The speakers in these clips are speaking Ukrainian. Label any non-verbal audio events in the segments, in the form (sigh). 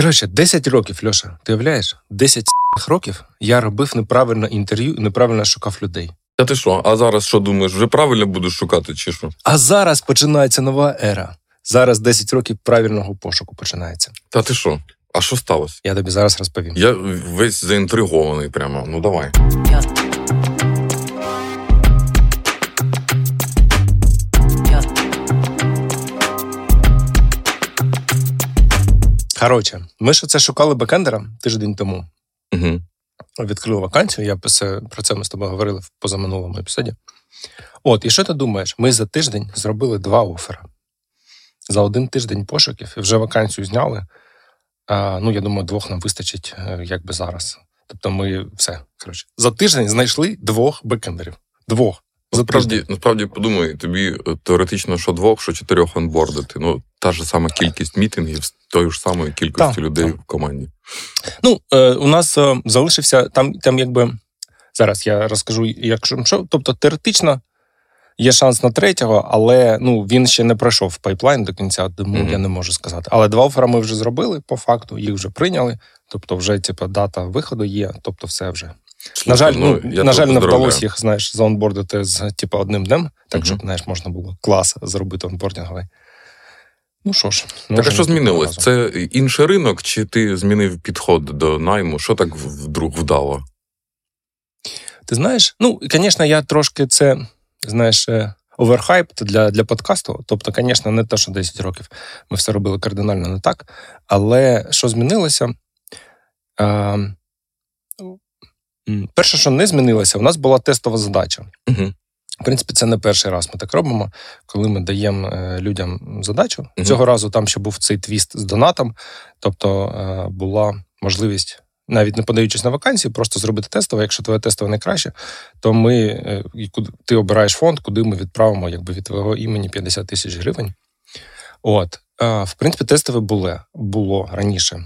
Коротше, 10 років, Льоша, ти уявляєш? 10 років я робив неправильно інтерв'ю і неправильно шукав людей. Та ти що? А зараз що думаєш, вже правильно будеш шукати, чи що? А зараз починається нова ера. Зараз 10 років правильного пошуку починається. Та ти що? А що сталося? Я тобі зараз розповім. Я весь заінтригований прямо. Ну давай. Коротше, ми ж це шукали бекендера тиждень тому. Угу. Відкрили вакансію. Я про це ми з тобою говорили в позаминулому епізоді. От, і що ти думаєш? Ми за тиждень зробили два офери. За один тиждень пошуків і вже вакансію зняли. А, Ну, я думаю, двох нам вистачить е, як би зараз. Тобто, ми все коротше за тиждень знайшли двох бекендерів. Двох. Насправді, насправді подумай, тобі е, теоретично, що двох, що чотирьох онбордити. Ну, та ж сама кількість мітингів з тою ж самою кількістю так, людей так. в команді. Ну, е, у нас е, залишився там, там, якби зараз я розкажу, якщо що. Тобто, теоретично є шанс на третього, але ну він ще не пройшов пайплайн до кінця, тому mm-hmm. я не можу сказати. Але два офера ми вже зробили по факту, їх вже прийняли. Тобто, вже типу, дата виходу є, тобто, все вже. На жаль, ну, ну на жаль, не вдалося їх знаєш, заонбордити з типу, одним днем, так uh-huh. щоб знаєш, можна було клас зробити онбординговий. Ну що ж, так а що змінилось? Це інший ринок, чи ти змінив підход до найму? Що так вдруг вдало? Ти знаєш, ну, звісно, я трошки це, знаєш, overhype для для подкасту. Тобто, звісно, не те, що 10 років ми все робили кардинально не так. Але що змінилося? Е, Перше, що не змінилося, у нас була тестова задача. Угу. В принципі, це не перший раз ми так робимо, коли ми даємо е, людям задачу. Угу. Цього разу там ще був цей твіст з донатом, тобто е, була можливість. Навіть не подаючись на вакансії, просто зробити тестове. Якщо твоє тестове найкраще, то ми е, ти обираєш фонд, куди ми відправимо якби від твого імені 50 тисяч гривень. От, в принципі, тестове було було раніше.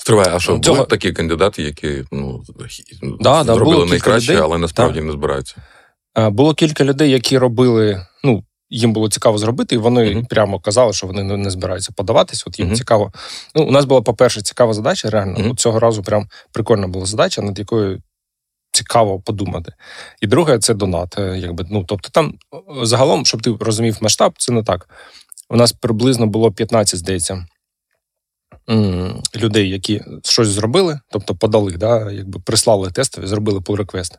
Стривай, а що Цього... були такі кандидати, які ну, да, зробили да, найкраще, людей, але насправді не збираються? Було кілька людей, які робили, ну, їм було цікаво зробити, і вони uh-huh. прямо казали, що вони не збираються подаватись. От їм uh-huh. цікаво. Ну, у нас була, по-перше, цікава задача, реально. Uh-huh. Цього разу прям прикольна була задача, над якою цікаво подумати. І друге, це донат. Е, якби, ну, Тобто, там загалом, щоб ти розумів масштаб, це не так. У нас приблизно було 15, здається людей, які щось зробили, тобто подали, да, якби прислали тестові, зробили pull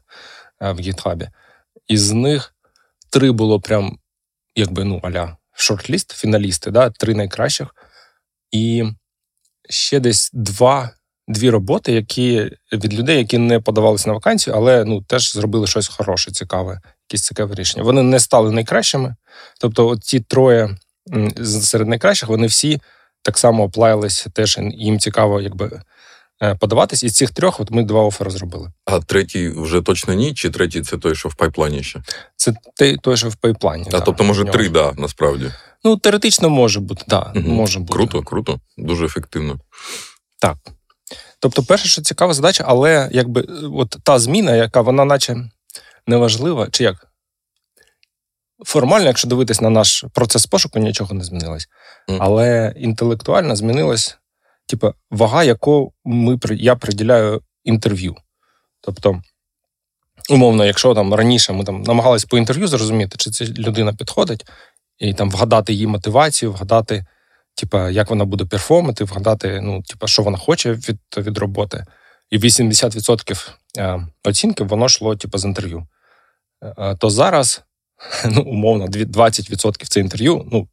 е, в GitHub. Із них три було прям, якби, ну, аля шорт-ліст, фіналісти, да, три найкращих. І ще десь два. Дві роботи, які від людей, які не подавалися на вакансію, але ну теж зробили щось хороше, цікаве, якісь цікаве рішення. Вони не стали найкращими. Тобто, от ці троє серед найкращих, вони всі так само оплавились, теж їм цікаво, якби. Е, подаватись із цих трьох, от ми два офери зробили. А третій вже точно ні? Чи третій це той, що в пайплані ще? Це той, той що в пайплані. А да, тобто, може, три, да, насправді. Ну, теоретично може бути. Да, угу. може бути. Круто, круто, дуже ефективно. Так. Тобто, перше, що цікава задача, але якби от та зміна, яка вона, наче неважлива, чи як? Формально, якщо дивитись на наш процес пошуку, нічого не змінилось. Mm. Але інтелектуально змінилась типу, вага, яку ми, я приділяю інтерв'ю. Тобто, умовно, якщо там раніше ми там намагалися по інтерв'ю зрозуміти, чи ця людина підходить, і там вгадати її мотивацію, вгадати, типу, як вона буде перформити, вгадати, ну, типу, що вона хоче від від роботи. І 80% е, оцінки воно йшло типу, з інтерв'ю. Е, то зараз (laughs) ну, умовно, 20% це інтерв'ю, ну,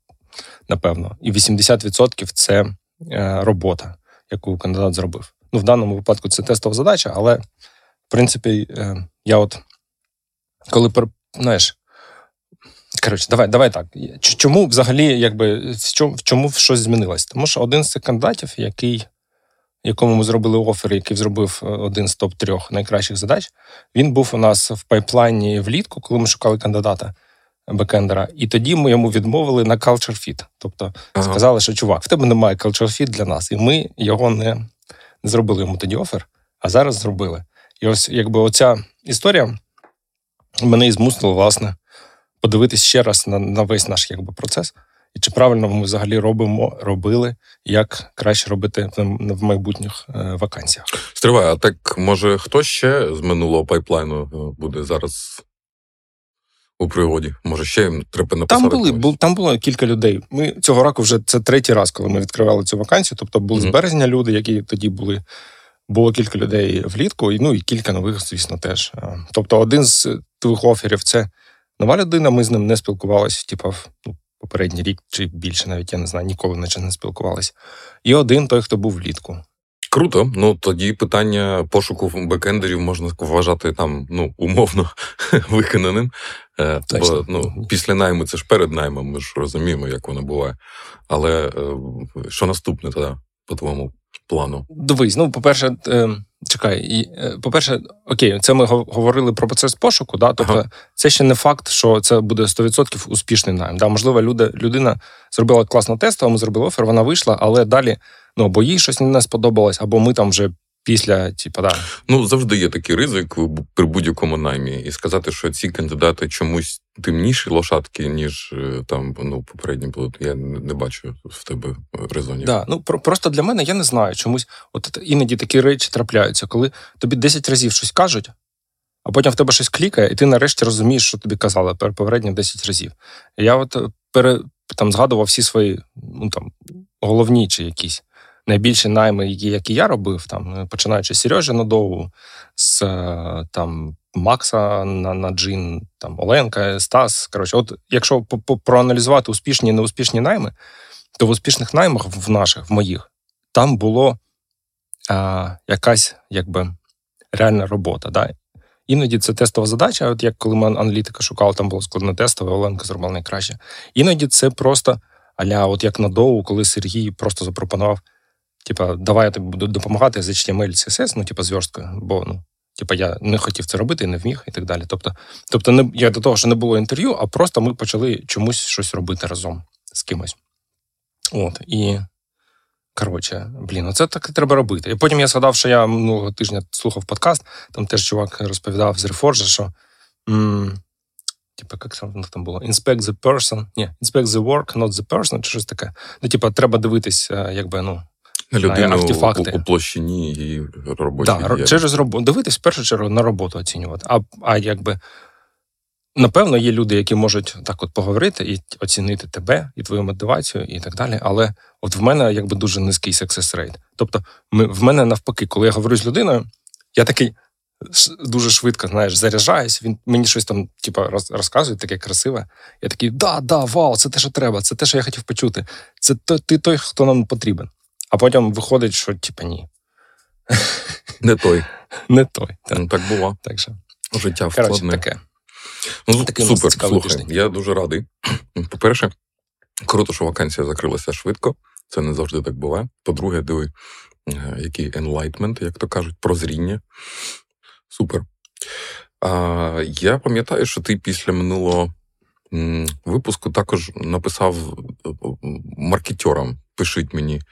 напевно, і 80% це е, робота, яку кандидат зробив. Ну, в даному випадку це тестова задача, але, в принципі, е, я от коли знаєш, коротше, давай давай так. Чому взагалі, якби в чому, в чому щось змінилось? Тому що один з цих кандидатів, який якому ми зробили офер, який зробив е, один з топ трьох найкращих задач. Він був у нас в пайплайні влітку, коли ми шукали кандидата бекендера. І тоді ми йому відмовили на culture fit. Тобто ага. сказали, що чувак, в тебе немає culture fit для нас, і ми його не, не зробили йому тоді офер, а зараз зробили. І ось якби оця історія мене і змусила, власне, подивитись ще раз на на весь наш якби, процес і чи правильно ми взагалі робимо, робили, як краще робити в майбутніх е, вакансіях. Стривай, а так може хто ще з минулого пайплайну е, буде зараз у пригоді? Може, ще їм треба написати? Там були бу, там було кілька людей. Ми цього року вже це третій раз, коли ми відкривали цю вакансію. Тобто були mm-hmm. з березня люди, які тоді були. Було кілька людей влітку, і ну і кілька нових, звісно, теж. Е, тобто, один з твоїх оферів це нова людина. Ми з ним не спілкувалися, типу, ну, попередній рік чи більше, навіть я не знаю, ніколи наче не спілкувалися. І один той, хто був влітку. Круто. Ну тоді питання пошуку бекендерів можна вважати там ну умовно (laughs) виконаним. Е, бо ну, після найму це ж перед наймом, ми ж розуміємо, як воно буває. Але е, що наступне тоді, по твоєму плану? Дивись, ну, по-перше, е, чекай, і, по-перше, окей, це ми говорили про процес пошуку, да? тобто ага. це ще не факт, що це буде 100% успішний найм. Да? Можливо, люди, людина зробила класну тест, ми зробили офер, вона вийшла, але далі ну або їй щось не сподобалось, або ми там вже після, типу, да. Ну завжди є такий ризик при будь-якому наймі, і сказати, що ці кандидати чомусь темніші лошадки, ніж е, там ну попередні були. Я не бачу в тебе резонів. Да, ну про просто для мене я не знаю. Чомусь, от іноді такі речі трапляються, коли тобі 10 разів щось кажуть. А потім в тебе щось клікає, і ти нарешті розумієш, що тобі казали попередні 10 разів. Я от е, пере, там згадував всі свої ну там головні чи якісь найбільші найми, які, які я робив, там починаючи з Сережі Надову, з е, там Макса на на Джин, там Оленка, Стас. Коротше, от якщо проаналізувати успішні і неуспішні найми, то в успішних наймах в наших, в моїх, там було а, якась якби реальна робота. Да? Іноді це тестова задача. От як коли ми аналітика шукали, там було складне тестове, Оленка зробила найкраще. Іноді це просто аля, от як на доу, коли Сергій просто запропонував типа, давай я тобі буду допомагати з HTML, CSS, ну, типа, зверсткою, бо ну, типа, я не хотів це робити, не вміг і так далі. Тобто, тобто не, я до того, що не було інтерв'ю, а просто ми почали чомусь щось робити разом з кимось. От, і. Коротше, блін, оце так і треба робити. І потім я згадав, що я минулого тижня слухав подкаст, там теж чувак розповідав з Reforge, що. М- Типа, як там було? Inspect the person. Ні, inspect the work, not the person, чи щось таке. Ну, типа, треба дивитись, е, якби, ну, людину артефакти. у площині і роботі. Да, через роботу. Дивитись в першу чергу на роботу оцінювати. А а якби напевно є люди, які можуть так от поговорити і оцінити тебе і твою мотивацію, і так далі. Але от в мене якби дуже низький success rate. Тобто, ми, в мене навпаки, коли я говорю з людиною, я такий. Дуже швидко, знаєш, заряджаюсь, він мені щось там, типу, розказує, таке красиве. Я такий, да, да, вау, це те, що треба, це те, що я хотів почути. Це ти той, хто нам потрібен. А потім виходить, що типа ні. Не той. (laughs) Не той. Так, ну, так було. Так що. Життя складне. таке. Ну, Такий Супер, слухай, тиждень. я дуже радий. (clears throat) По-перше, круто, що вакансія закрилася швидко. Це не завжди так буває. По-друге, диви, е, який enlightenment, як то кажуть, прозріння. Супер. А, Я пам'ятаю, що ти після минулого випуску також написав е, маркетьорам, пишіть мені Е,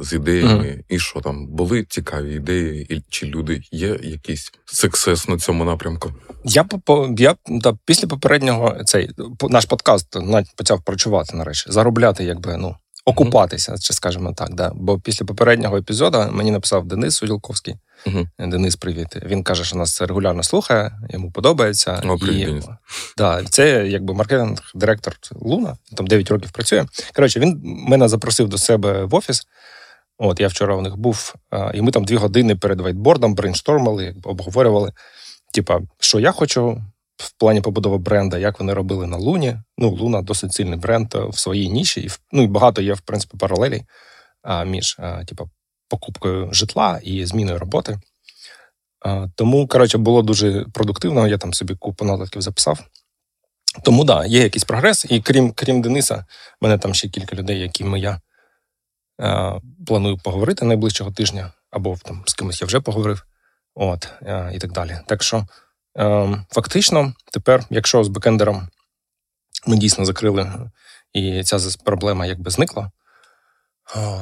з ідеями, mm. і що там були цікаві ідеї, і чи люди є якийсь сексес на цьому напрямку? Я по я та, після попереднього цей наш подкаст почав працювати нарешті, заробляти, якби ну окупатися, чи скажімо так. Да. Бо після попереднього епізоду мені написав Денис Уділковський. Mm-hmm. Денис, привіт. Він каже, що нас регулярно слухає, йому подобається. О, привіт, і, да, Це якби маркетинг-директор Луна, там 9 років працює. Коротше, він мене запросив до себе в офіс. От я вчора у них був, і ми там дві години перед вайтбордом брейнштормили, обговорювали. Типа, що я хочу в плані побудови бренда, як вони робили на Луні. Ну, Луна досить сильний бренд е, в своїй ніші, і ну і багато є, в принципі, паралелей а, між а, типу, покупкою житла і зміною роботи. А, тому, коротше, було дуже продуктивно. Я там собі купу нотатків записав. Тому так, да, є якийсь прогрес, і крім крім Дениса, в мене там ще кілька людей, якими я а, планую поговорити найближчого тижня, або там з кимось я вже поговорив. От, і так далі. Так що. Ем, фактично, тепер, якщо з бекендером ми дійсно закрили, і ця проблема якби зникла,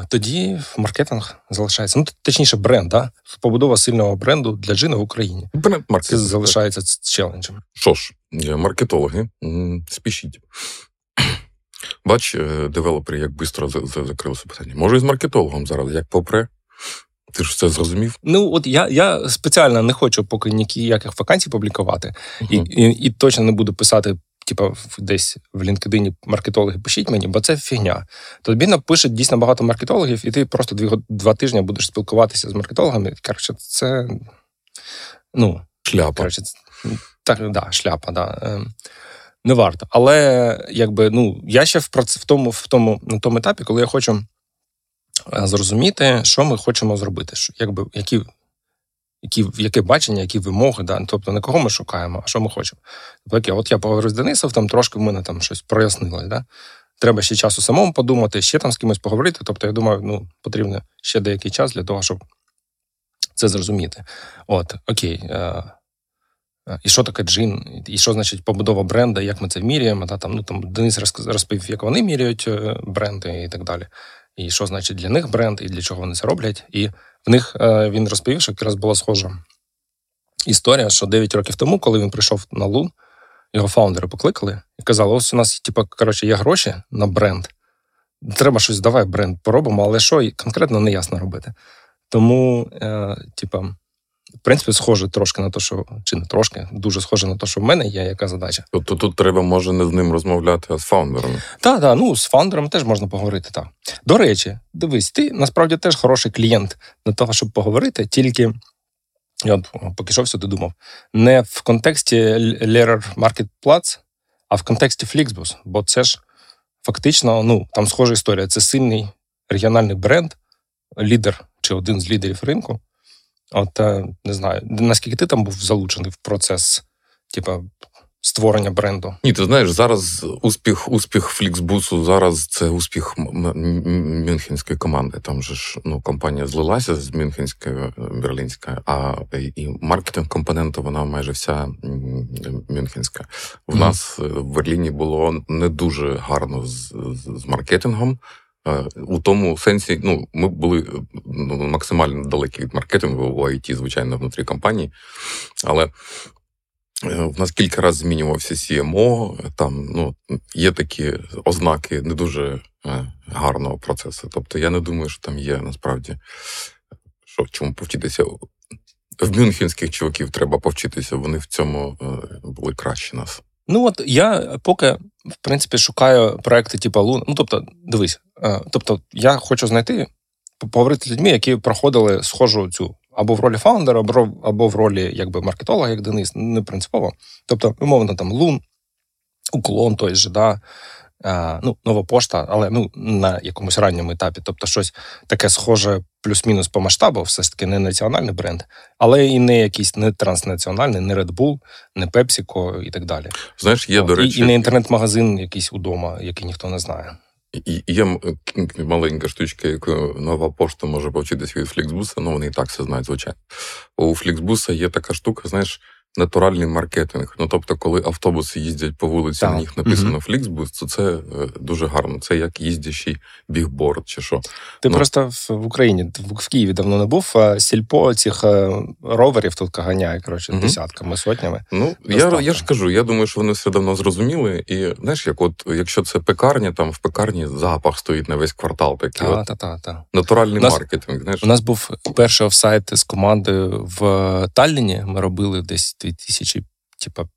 тоді маркетинг залишається. Ну, точніше, бренд, да? побудова сильного бренду для джина в Україні. Бренд Це залишається челенджем. Що ж, маркетологи, спішіть. Бач, девелопери, як швидко закрилося питання. Може, і з маркетологом зараз, як попре. Ти ж це зрозумів? Ну от я я спеціально не хочу поки ніяких вакансій публікувати, uh-huh. і, і і, точно не буду писати, типа, десь в LinkedIn маркетологи пишіть мені, бо це фігня. Тобі напишуть дійсно багато маркетологів, і ти просто дві два тижні будеш спілкуватися з маркетологами. Коротше, це ну шляпа. Коротше, так, да, шляпа, да. Ем, не варто. Але якби ну я ще в в тому в тому на тому етапі, коли я хочу зрозуміти, що ми хочемо зробити, якби які. Які яке бачення, які вимоги, да? тобто не кого ми шукаємо, а що ми хочемо. Тобто, от я поговорив з Денисом, там трошки в мене там щось прояснилось. Да? Треба ще часу самому подумати, ще там з кимось поговорити. Тобто, я думаю, ну потрібно ще деякий час для того, щоб це зрозуміти. От, окей, е, і що таке джин, і що значить побудова бренда, як ми це міряємо. Та, там, ну, там Денис розповів, як вони міряють е, бренди і так далі. І що значить для них бренд, і для чого вони це роблять. І в них е, він розповів, що якраз була схожа історія, що 9 років тому, коли він прийшов на Лун, його фаундери покликали і казали: ось у нас, типу, коротше, є гроші на бренд. Треба щось, давай бренд поробимо, але що конкретно не ясно робити. Тому, е, типа, в принципі, схоже трошки на те, що чи не трошки, дуже схоже на те, що в мене є яка задача. Тобто тут треба може не з ним розмовляти, а з фаундером. Так, так, ну з фаундером теж можна поговорити. так. До речі, дивись, ти насправді теж хороший клієнт для того, щоб поговорити, тільки. Я поки що сюди думав, не в контексті Lehrer Marketplace, а в контексті Flixbus, бо це ж фактично ну, там схожа історія. Це сильний регіональний бренд, лідер чи один з лідерів ринку. От е, не знаю, наскільки ти там був залучений в процес, типа. Створення бренду. Ні, ти знаєш, зараз успіх успіх Фліксбусу, зараз це успіх Мюнхенської команди. Там же ж ну, компанія злилася з Мюнхенської е, Берлінська, а і маркетинг компоненту вона майже вся Мюнхенська. В mm. нас е, в Берліні було не дуже гарно з, з, з маркетингом. Е, у тому сенсі, ну, ми були ну, максимально далекі від маркетингу у IT, звичайно, внутрі компанії. Але е, в нас кілька разів змінювався CMO, там ну, є такі ознаки не дуже е, гарного процесу. Тобто я не думаю, що там є насправді що чому повчитися. В мюнхенських чуваків треба повчитися, вони в цьому були краще нас. Ну от я поки в принципі шукаю проекти типу Лун. Ну тобто, дивись, е, тобто, я хочу знайти, поговорити з людьми, які проходили схожу цю або в ролі фаундера, або або в ролі якби маркетолога, як Денис, не принципово. Тобто, умовно, там Лун, уклон той же, да, ну, нова пошта, але ну на якомусь ранньому етапі. Тобто, щось таке схоже плюс-мінус по масштабу, все ж таки не національний бренд, але і не якийсь не транснаціональний, не Red Bull, не PepsiCo і так далі. Знаєш, є, О, до речі... І, і не інтернет-магазин якийсь удома, який ніхто не знає. І Є маленька штучка, яку нова пошта може повчитися від Фліксбуса, ну вони і так все знають, звичайно. У Фліксбуса є така штука, знаєш, натуральний маркетинг. Ну тобто, коли автобуси їздять по вулиці, так. на них написано Фліксбус, то це е, дуже гарно. Це як їздящий бігборд чи що. Ти ну, просто в Україні в Києві давно не був. Сільпо цих е, роверів тут ганяє коротше, угу. десятками, сотнями. Ну я я ж кажу, я думаю, що вони все давно зрозуміли. І знаєш, як от якщо це пекарня, там в пекарні запах стоїть на весь квартал. Такий та, от, та, та, та. натуральний нас, маркетинг. Знаєш? У нас був перший офсайт з командою в Талліні. Ми робили десь 2000, типа,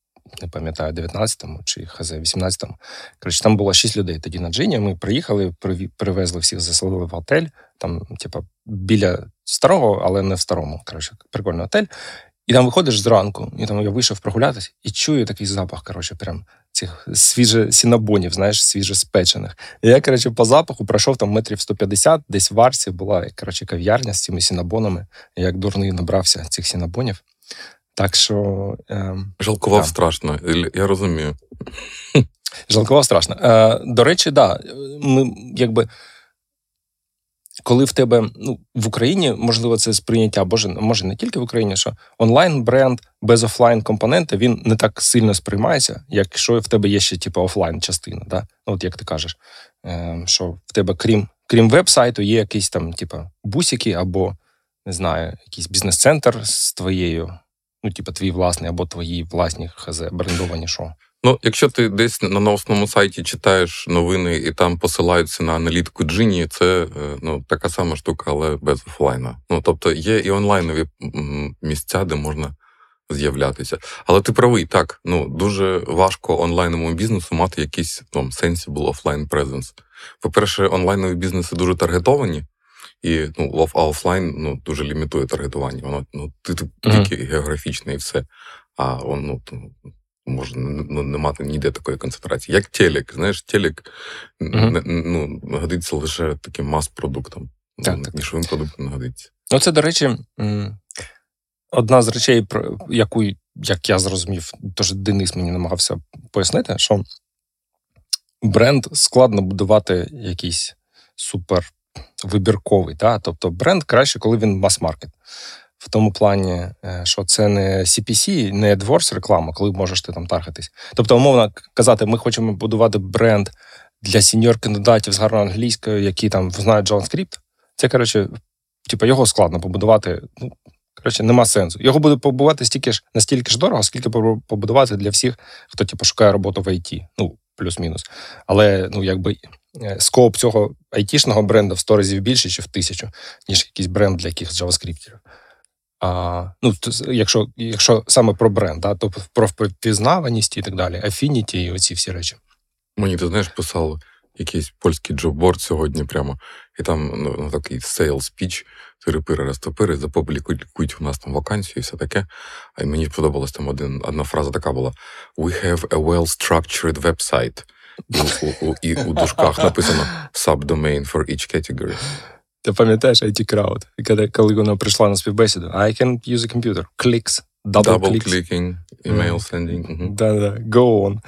не пам'ятаю, 19-му чи хз 18-му. Коротше, там було 6 людей тоді на джині. Ми приїхали, привезли всіх, заселили в готель. Там, типа, біля старого, але не в старому. Коротше, прикольний готель. І там виходиш зранку, і там я вийшов прогулятися і чую такий запах, коротше, прям цих свіже сінабонів, знаєш, свіже спечених. І я, коротше, по запаху пройшов там метрів 150, десь в Арсі була коротше, кав'ярня з цими сінабонами. І як дурний набрався цих сінабонів. Так що. Е, Жалкував так. страшно, я розумію. (laughs) Жалкував страшно. Е, До речі, да, ми якби. Коли в тебе ну, в Україні можливо це сприйняття, боже, може не тільки в Україні, що онлайн-бренд без офлайн компонента він не так сильно сприймається, якщо в тебе є ще типу, офлайн частина. Да? Ну, От як ти кажеш, е, що в тебе, крім крім веб-сайту, є якісь там, типу, бусики або не знаю, якийсь бізнес-центр з твоєю ну, типу, твій власний або твої власні хз брендовані що. Ну, якщо ти десь на новосному сайті читаєш новини і там посилаються на аналітику Джині, це е, ну, така сама штука, але без офлайну. Ну, тобто є і онлайнові місця, де можна з'являтися. Але ти правий, так, ну дуже важко онлайновому бізнесу мати якийсь там sensible офлайн презенс. По-перше, онлайнові бізнеси дуже таргетовані, і ну, офлайн ну, дуже лімітує таргетування. Воно ну, ти тільки uh-huh. географічне і все. А воно ну, може ну, не мати ніде такої концентрації. Як телек. Знаєш, телек uh-huh. ну, годиться лише таким мас-продуктом. Так, так. Нішовим продуктом не годиться. Ну, це, до речі, одна з речей, про яку, як я зрозумів, тож Денис мені намагався пояснити, що бренд складно будувати якийсь супер вибірковий. Да? Тобто бренд краще, коли він mass market. В тому плані, е, що це не CPC, не AdWords реклама, коли можеш ти там таргетити. Тобто, умовно казати, ми хочемо будувати бренд для senior кандидатів з гарною англійською, які там знають JavaScript. Це, коротше, типу, його складно побудувати. Ну, коротше, нема сенсу. Його буде побудувати стільки ж настільки ж дорого, скільки побудувати для всіх, хто типу, шукає роботу в IT. Ну, плюс-мінус. Але ну, якби скоп цього айтішного бренду в сто разів більше, чи в тисячу, ніж якийсь бренд для якихось JavaScript. А, ну, Якщо якщо саме про бренд, да, то про впізнаваність і так далі, Affinity і оці всі речі. Мені ти знаєш, писали якийсь польський джобборд сьогодні прямо, і там ну, ну такий sales pitch, тири-пири, розтопири, запублікують у нас там вакансію і все таке. А мені сподобалась там один, одна фраза така була: We have a well-structured website. У, у, і у дужках написано subdomain for each category. Ти пам'ятаєш IT Crowd? Коли вона прийшла на співбесіду, I can use a computer. Clicks. Double, Double clicking, email sending. Mm-hmm. Да, да, go on.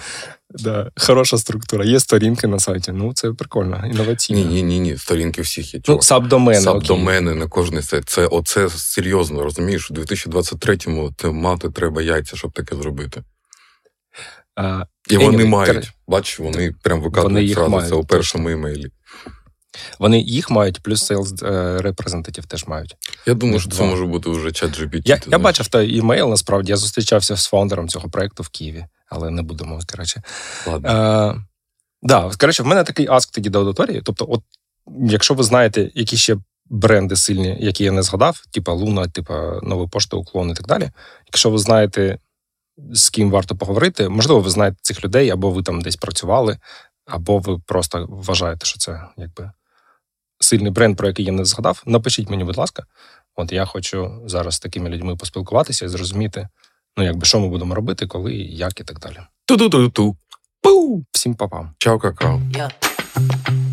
Да, Хороша структура. Є сторінки на сайті. Ну, це прикольно, інноваційно. Ні, ні, ні, ні. Сторінки всіх є. Ну, Сабдомени. Сабдомени на кожний сайт. Це оце серйозно, розумієш, у 2023-му мати треба яйця, щоб таке зробити. І вони anyway, мають. Бачиш, вони прям виказують зразу це у першому імейлі. Вони їх мають, плюс sales репрезентатив теж мають. Я думаю, що це може бути вже чат GPT. Я я бачив той імейл, насправді я зустрічався з фаундером цього проекту в Києві, але не будемо, коротше. Ладно. Е, да, коротше, в мене такий аск тоді до аудиторії. Тобто, от якщо ви знаєте, які ще бренди сильні, які я не згадав, типа Луна, типа Новий пошта, уклон і так далі. Якщо ви знаєте, з ким варто поговорити, можливо, ви знаєте цих людей, або ви там десь працювали, або ви просто вважаєте, що це якби сильний бренд, про який я не згадав, напишіть мені, будь ласка. От я хочу зараз з такими людьми поспілкуватися і зрозуміти, ну якби що ми будемо робити, коли, як і так далі. Ту-ту-ту-ту. Пу! Всім папам. Чао, какао. Yeah. Yeah.